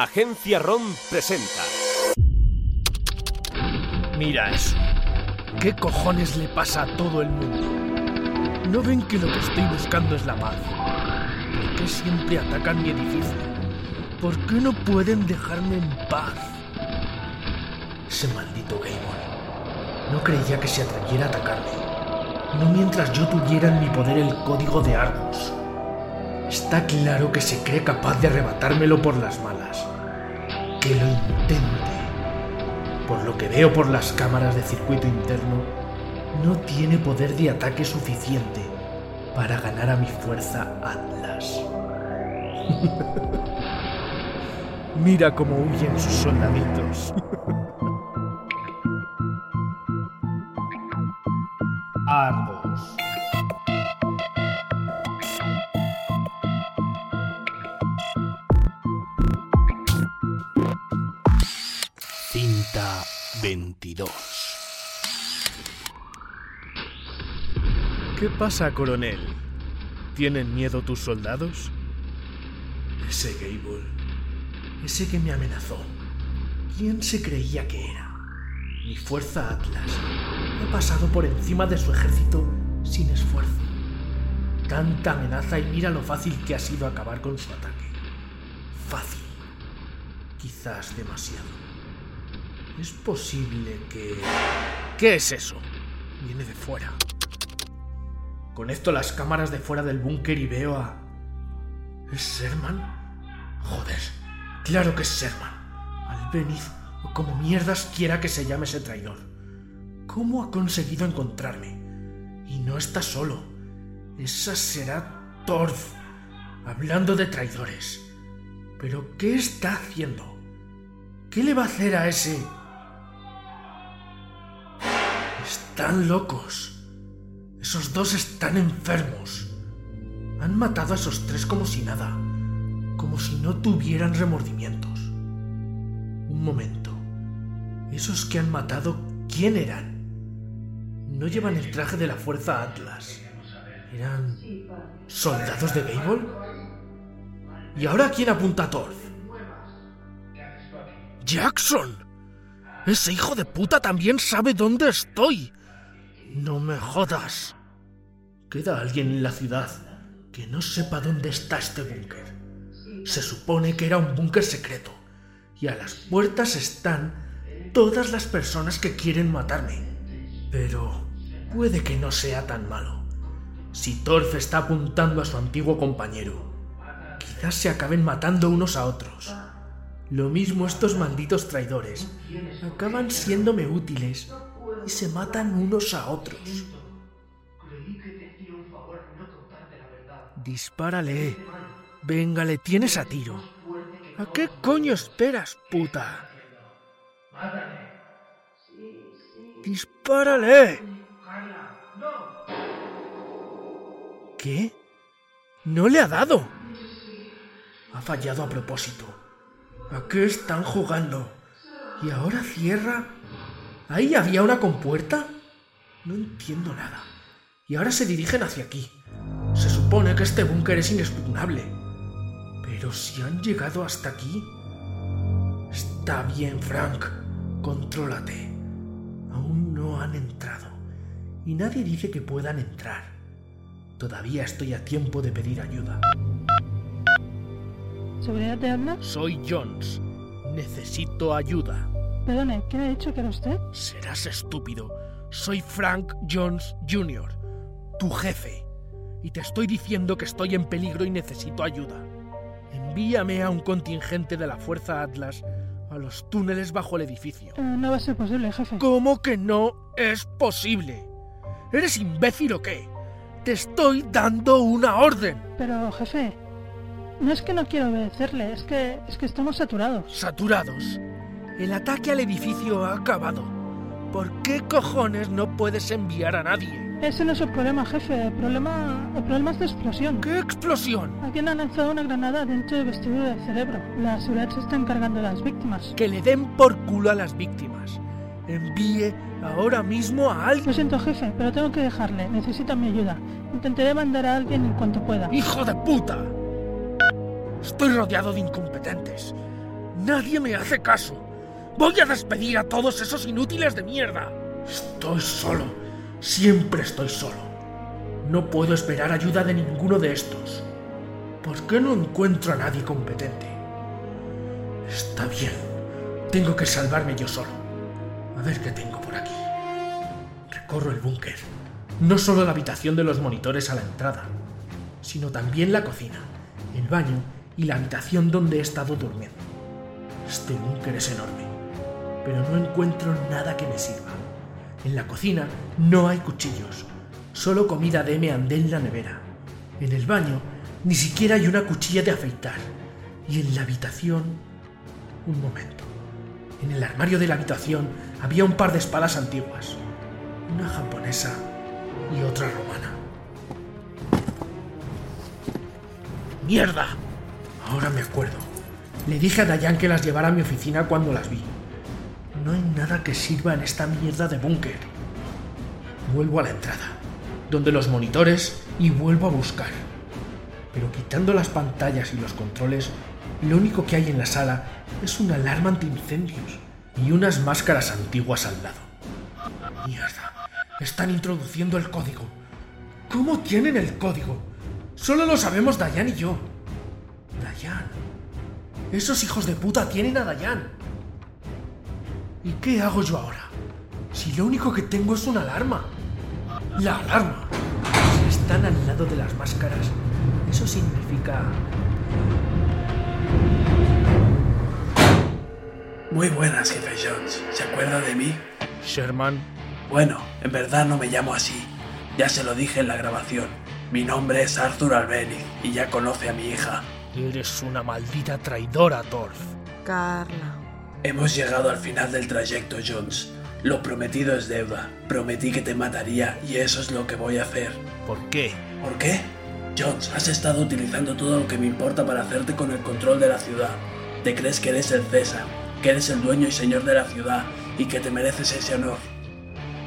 Agencia ROM presenta. Mira eso. ¿Qué cojones le pasa a todo el mundo? ¿No ven que lo que estoy buscando es la paz? ¿Por qué siempre atacan mi edificio? ¿Por qué no pueden dejarme en paz? Ese maldito Gable. No creía que se atreviera a atacarme. No mientras yo tuviera en mi poder el código de Argus. Está claro que se cree capaz de arrebatármelo por las malas. Que lo intente. Por lo que veo por las cámaras de circuito interno, no tiene poder de ataque suficiente para ganar a mi fuerza Atlas. Mira cómo huyen sus soldaditos. 22. ¿Qué pasa, coronel? ¿Tienen miedo tus soldados? Ese Gable. Ese que me amenazó. ¿Quién se creía que era? Mi fuerza Atlas. He pasado por encima de su ejército sin esfuerzo. Tanta amenaza y mira lo fácil que ha sido acabar con su ataque. Fácil. Quizás demasiado. Es posible que... ¿Qué es eso? Viene de fuera. Conecto las cámaras de fuera del búnker y veo a... ¿Es Sherman? Joder, claro que es Sherman. Albeniz, o como mierdas quiera que se llame ese traidor. ¿Cómo ha conseguido encontrarme? Y no está solo. Esa será Torf, hablando de traidores. ¿Pero qué está haciendo? ¿Qué le va a hacer a ese... Están locos. Esos dos están enfermos. Han matado a esos tres como si nada, como si no tuvieran remordimientos. Un momento. ¿Esos que han matado quién eran? No llevan el traje de la Fuerza Atlas. ¿Eran soldados de béisbol? ¿Y ahora quién apunta a Torf? ¡Jackson! Ese hijo de puta también sabe dónde estoy. No me jodas. ¿Queda alguien en la ciudad que no sepa dónde está este búnker? Se supone que era un búnker secreto y a las puertas están todas las personas que quieren matarme. Pero puede que no sea tan malo. Si Torf está apuntando a su antiguo compañero, quizás se acaben matando unos a otros. Lo mismo estos malditos traidores. Acaban siéndome útiles y se matan unos a otros. Dispárale. Venga, le tienes a tiro. ¿A qué coño esperas, puta? ¡Dispárale! ¿Qué? No le ha dado. Ha fallado a propósito. ¿A qué están jugando? ¿Y ahora cierra? ¿Ahí había una compuerta? No entiendo nada. Y ahora se dirigen hacia aquí. Se supone que este búnker es inexpugnable. Pero si han llegado hasta aquí... Está bien, Frank. Contrólate. Aún no han entrado. Y nadie dice que puedan entrar. Todavía estoy a tiempo de pedir ayuda. ¿Seguridad de Atlas? Soy Jones. Necesito ayuda. Perdone, ¿quién ha dicho que era usted? Serás estúpido. Soy Frank Jones Jr., tu jefe. Y te estoy diciendo que estoy en peligro y necesito ayuda. Envíame a un contingente de la Fuerza Atlas a los túneles bajo el edificio. Eh, no va a ser posible, jefe. ¿Cómo que no es posible? ¿Eres imbécil o qué? Te estoy dando una orden. Pero, jefe, no es que no quiero obedecerle, es que es que estamos saturados. Saturados. El ataque al edificio ha acabado. ¿Por qué cojones no puedes enviar a nadie? Ese no es el problema, jefe. El problema, el problema es de explosión. ¿Qué explosión? Alguien ha lanzado una granada dentro del vestidura del cerebro. La seguridad se está encargando de las víctimas. Que le den por culo a las víctimas. Envíe ahora mismo a alguien. Lo siento, jefe, pero tengo que dejarle. Necesita mi ayuda. Intentaré mandar a alguien en cuanto pueda. ¡Hijo de puta! Estoy rodeado de incompetentes. Nadie me hace caso. Voy a despedir a todos esos inútiles de mierda. Estoy solo. Siempre estoy solo. No puedo esperar ayuda de ninguno de estos. ¿Por qué no encuentro a nadie competente? Está bien. Tengo que salvarme yo solo. A ver qué tengo por aquí. Recorro el búnker. No solo la habitación de los monitores a la entrada, sino también la cocina, el baño y la habitación donde he estado durmiendo. Este búnker es enorme, pero no encuentro nada que me sirva. En la cocina no hay cuchillos, solo comida de M&D en la nevera. En el baño ni siquiera hay una cuchilla de afeitar. Y en la habitación... Un momento. En el armario de la habitación había un par de espadas antiguas. Una japonesa y otra romana. ¡Mierda! Ahora me acuerdo. Le dije a Dayan que las llevara a mi oficina cuando las vi. No hay nada que sirva en esta mierda de búnker. Vuelvo a la entrada, donde los monitores, y vuelvo a buscar. Pero quitando las pantallas y los controles, lo único que hay en la sala es una alarma antiincendios y unas máscaras antiguas al lado. Mierda, están introduciendo el código. ¿Cómo tienen el código? Solo lo sabemos Dayan y yo. Dayan. Esos hijos de puta tienen a Dayan. ¿Y qué hago yo ahora? Si lo único que tengo es una alarma. La alarma. Si están al lado de las máscaras, eso significa... Muy buenas, jefe Jones. ¿Se acuerda de mí? Sherman, Bueno, en verdad no me llamo así. Ya se lo dije en la grabación. Mi nombre es Arthur Albeniz y ya conoce a mi hija. Eres una maldita traidora, Torf. Carla. Hemos llegado al final del trayecto, Jones. Lo prometido es deuda. Prometí que te mataría y eso es lo que voy a hacer. ¿Por qué? ¿Por qué? Jones, has estado utilizando todo lo que me importa para hacerte con el control de la ciudad. Te crees que eres el César, que eres el dueño y señor de la ciudad y que te mereces ese honor.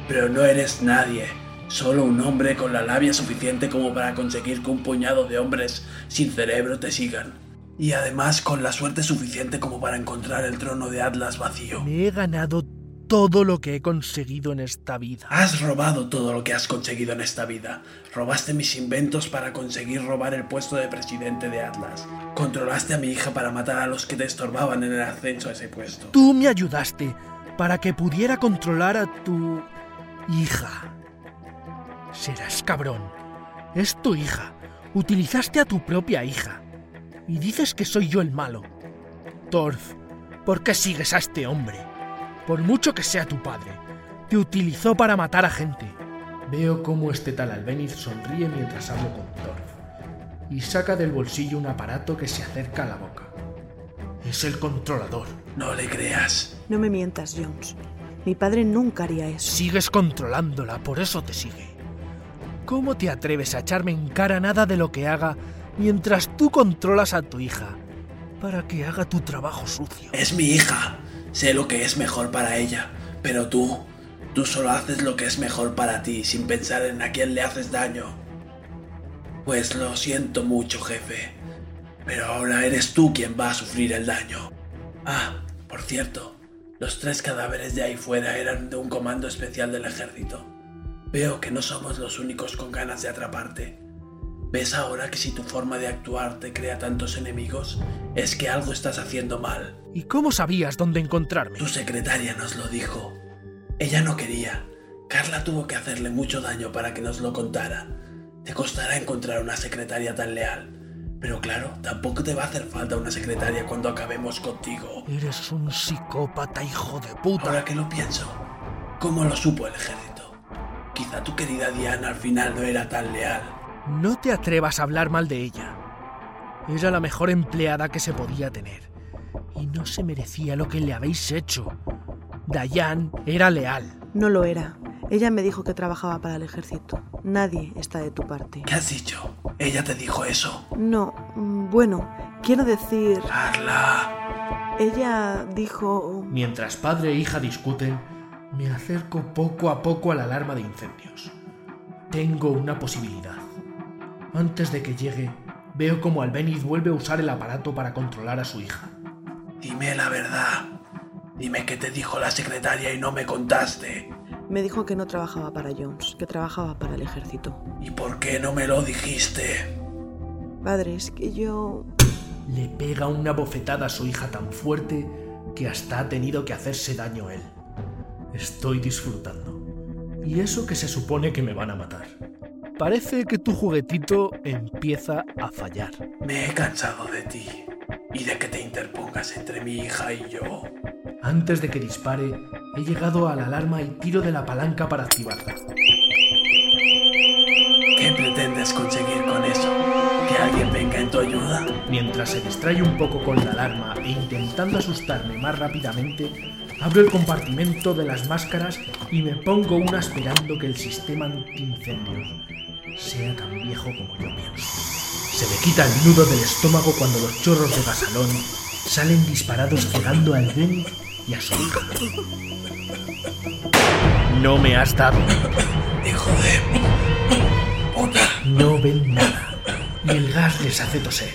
Pero no eres nadie, solo un hombre con la labia suficiente como para conseguir que un puñado de hombres sin cerebro te sigan. Y además con la suerte suficiente como para encontrar el trono de Atlas vacío. Me he ganado todo lo que he conseguido en esta vida. Has robado todo lo que has conseguido en esta vida. Robaste mis inventos para conseguir robar el puesto de presidente de Atlas. Controlaste a mi hija para matar a los que te estorbaban en el ascenso a ese puesto. Tú me ayudaste para que pudiera controlar a tu hija. Serás cabrón. Es tu hija. Utilizaste a tu propia hija. Y dices que soy yo el malo. Torf, ¿por qué sigues a este hombre? Por mucho que sea tu padre, te utilizó para matar a gente. Veo cómo este tal Albeniz sonríe mientras hablo con Torf y saca del bolsillo un aparato que se acerca a la boca. Es el controlador. No le creas. No me mientas, Jones. Mi padre nunca haría eso. Sigues controlándola, por eso te sigue. ¿Cómo te atreves a echarme en cara nada de lo que haga mientras tú controlas a tu hija para que haga tu trabajo sucio? Es mi hija. Sé lo que es mejor para ella. Pero tú, tú solo haces lo que es mejor para ti sin pensar en a quién le haces daño. Pues lo siento mucho, jefe. Pero ahora eres tú quien va a sufrir el daño. Ah, por cierto, los tres cadáveres de ahí fuera eran de un comando especial del ejército. Veo que no somos los únicos con ganas de atraparte. ¿Ves ahora que si tu forma de actuar te crea tantos enemigos, es que algo estás haciendo mal? ¿Y cómo sabías dónde encontrarme? Tu secretaria nos lo dijo. Ella no quería. Carla tuvo que hacerle mucho daño para que nos lo contara. Te costará encontrar una secretaria tan leal. Pero claro, tampoco te va a hacer falta una secretaria cuando acabemos contigo. Eres un psicópata, hijo de puta. Ahora que lo pienso, ¿cómo lo supo el ejército? Quizá tu querida Diana al final no era tan leal. No te atrevas a hablar mal de ella. Era la mejor empleada que se podía tener. Y no se merecía lo que le habéis hecho. Dayan era leal. No lo era. Ella me dijo que trabajaba para el ejército. Nadie está de tu parte. ¿Qué has dicho? ¿Ella te dijo eso? No, mm, bueno, quiero decir... Carla. Ella dijo... Mientras padre e hija discuten, me acerco poco a poco a la alarma de incendios. Tengo una posibilidad. Antes de que llegue, veo como Albeniz vuelve a usar el aparato para controlar a su hija. Dime Dime la verdad. Dime qué te dijo la secretaria y no me contaste. Me dijo que no trabajaba para Jones, que trabajaba para el ejército. ¿Y por qué no me lo dijiste? Padre, es que yo... Le pega una bofetada a su hija tan fuerte que hasta ha tenido que hacerse daño él. Estoy disfrutando. Y eso que se supone que me van a matar. Parece que tu juguetito empieza a fallar. Me he cansado de ti y de que te interpongas entre mi hija y yo. Antes de que dispare, he llegado a la alarma y tiro de la palanca para activarla. ¿Qué pretendes conseguir ayuda? Mientras se distrae un poco con la alarma e intentando asustarme más rápidamente, abro el compartimento de las máscaras y me pongo una esperando que el sistema antiincendios sea tan viejo como yo pienso. Se me quita el nudo del estómago cuando los chorros de gasalón salen disparados cegando al Ben y a su hija. No me has dado. Hijo de... puta. No ven nada. Y el gas les hace toser.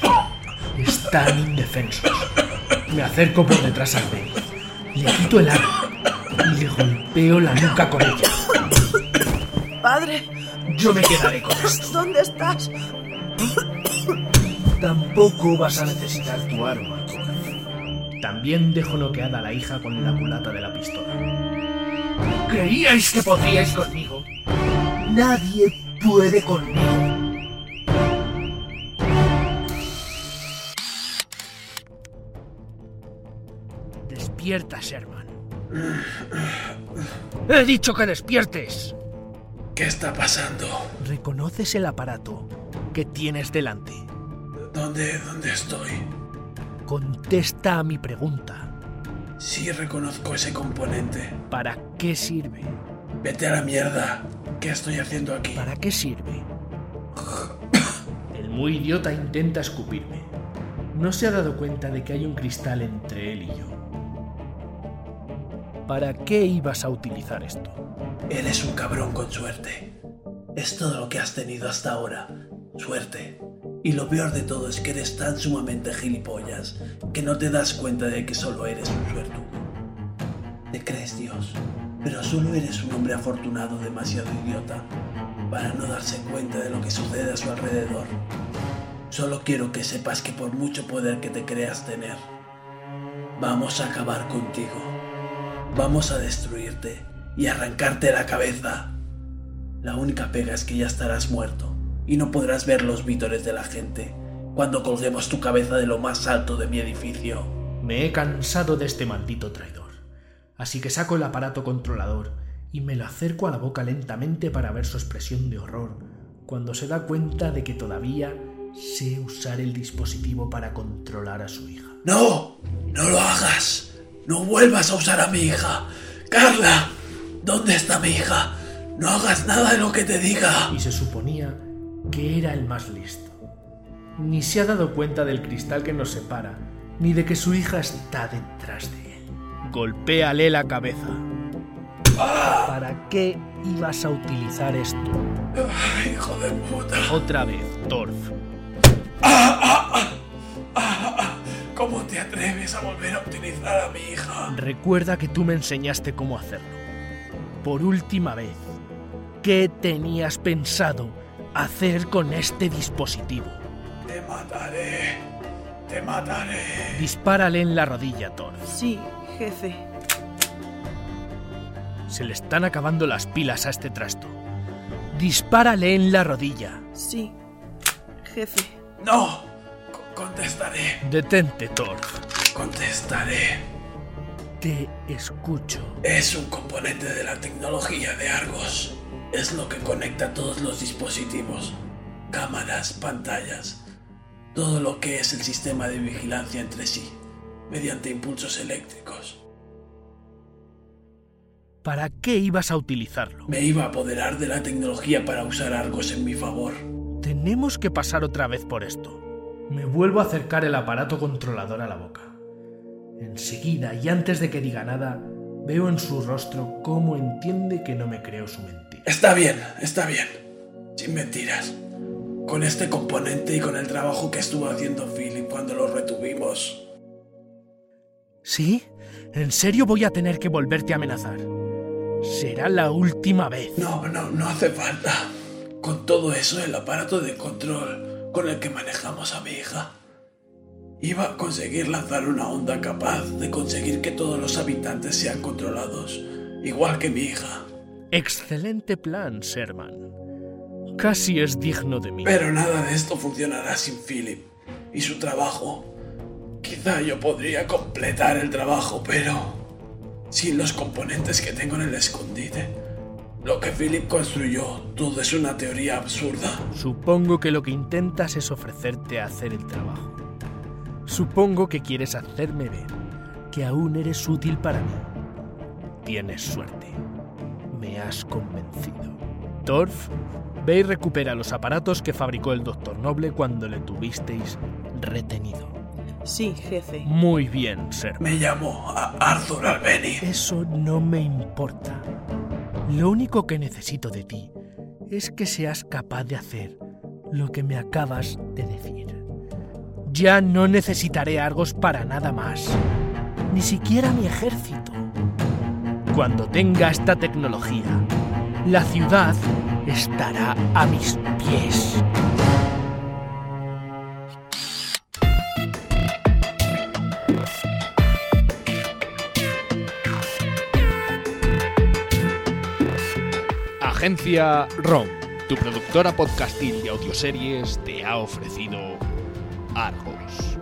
Están indefensos. Me acerco por detrás al Ben. Le quito el arma y le golpeo la nuca con ella. Padre, Yo me quedaré con esto. ¿dónde estás? Tampoco vas a necesitar tu arma. También dejo noqueada a la hija con la culata de la pistola. ¿Creíais que podríais conmigo? Nadie puede conmigo. Despierta, Sherman. He dicho que despiertes. ¿Qué está pasando? ¿Reconoces el aparato que tienes delante? ¿Dónde, dónde estoy? Contesta a mi pregunta. Sí reconozco ese componente. ¿Para qué sirve? Vete a la mierda. ¿Qué estoy haciendo aquí? ¿Para qué sirve? El muy idiota intenta escupirme. No se ha dado cuenta de que hay un cristal entre él y yo. ¿Para qué ibas a utilizar esto? Eres un cabrón con suerte. Es todo lo que has tenido hasta ahora. Suerte. Y lo peor de todo es que eres tan sumamente gilipollas que no te das cuenta de que solo eres un suertudo. Te crees Dios, pero solo eres un hombre afortunado demasiado idiota para no darse cuenta de lo que sucede a su alrededor. Solo quiero que sepas que por mucho poder que te creas tener, vamos a acabar contigo. Vamos a destruirte y arrancarte la cabeza. La única pega es que ya estarás muerto y no podrás ver los vítores de la gente cuando colguemos tu cabeza de lo más alto de mi edificio. Me he cansado de este maldito traidor. Así que saco el aparato controlador y me lo acerco a la boca lentamente para ver su expresión de horror cuando se da cuenta de que todavía sé usar el dispositivo para controlar a su hija. ¡No! ¡No lo hagas! ¡No vuelvas a usar a mi hija! ¡Carla! ¿Dónde está mi hija? No hagas nada de lo que te diga. Y se suponía que era el más listo. Ni se ha dado cuenta del cristal que nos separa, ni de que su hija está detrás de él. Golpéale la cabeza. ¿Para qué ibas a utilizar esto? Hijo de puta. Otra vez, Torf. ¿Cómo te atreves a volver a utilizar a mi hija? Recuerda que tú me enseñaste cómo hacerlo. Por última vez, ¿qué tenías pensado hacer con este dispositivo? Te mataré. Te mataré. Dispárale en la rodilla, Torf. Sí, jefe. Se le están acabando las pilas a este trasto. Dispárale en la rodilla. Sí, jefe. No. Co- contestaré. Detente, Torf. Contestaré. Te escucho. Es un componente de la tecnología de Argos. Es lo que conecta todos los dispositivos. Cámaras, pantallas. Todo lo que es el sistema de vigilancia entre sí. Mediante impulsos eléctricos. ¿Para qué ibas a utilizarlo? Me iba a apoderar de la tecnología para usar Argos en mi favor. Tenemos que pasar otra vez por esto. Me vuelvo a acercar el aparato controlador a la boca. Enseguida, y antes de que diga nada, veo en su rostro cómo entiende que no me creo su mentira. Está bien, está bien. Sin mentiras. Con este componente y con el trabajo que estuvo haciendo Philip cuando lo retuvimos. ¿Sí? ¿En serio voy a tener que volverte a amenazar? Será la última vez. No, no, no hace falta. Con todo eso, el aparato de control con el que manejamos a mi hija iba a conseguir lanzar una onda capaz de conseguir que todos los habitantes sean controlados, igual que mi hija. Excelente plan, Sherman. Casi es digno de mí. Pero nada de esto funcionará sin Philip y su trabajo. Quizá yo podría completar el trabajo, pero sin los componentes que tengo en el escondite. Lo que Philip construyó, todo es una teoría absurda. Supongo que lo que intentas es ofrecerte a hacer el trabajo. Supongo que quieres hacerme ver que aún eres útil para mí. Tienes suerte. Me has convencido. Torf, ve y recupera los aparatos que fabricó el Doctor Noble cuando le tuvisteis retenido. Sí, jefe. Muy bien, Sir. Me llamo a Arthur Albeni. Eso no me importa. Lo único que necesito de ti es que seas capaz de hacer lo que me acabas de decir. Ya no necesitaré Argos para nada más. Ni siquiera mi ejército. Cuando tenga esta tecnología, la ciudad estará a mis pies. Agencia ROM, tu productora podcastil de audioseries, te ha ofrecido Argos.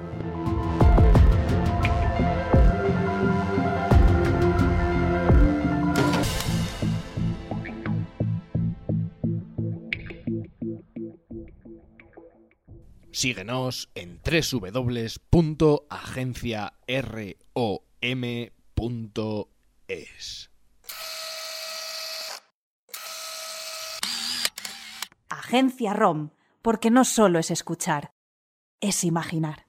Síguenos en www.agenciarom.es. Agencia ROM, porque no solo es escuchar, es imaginar.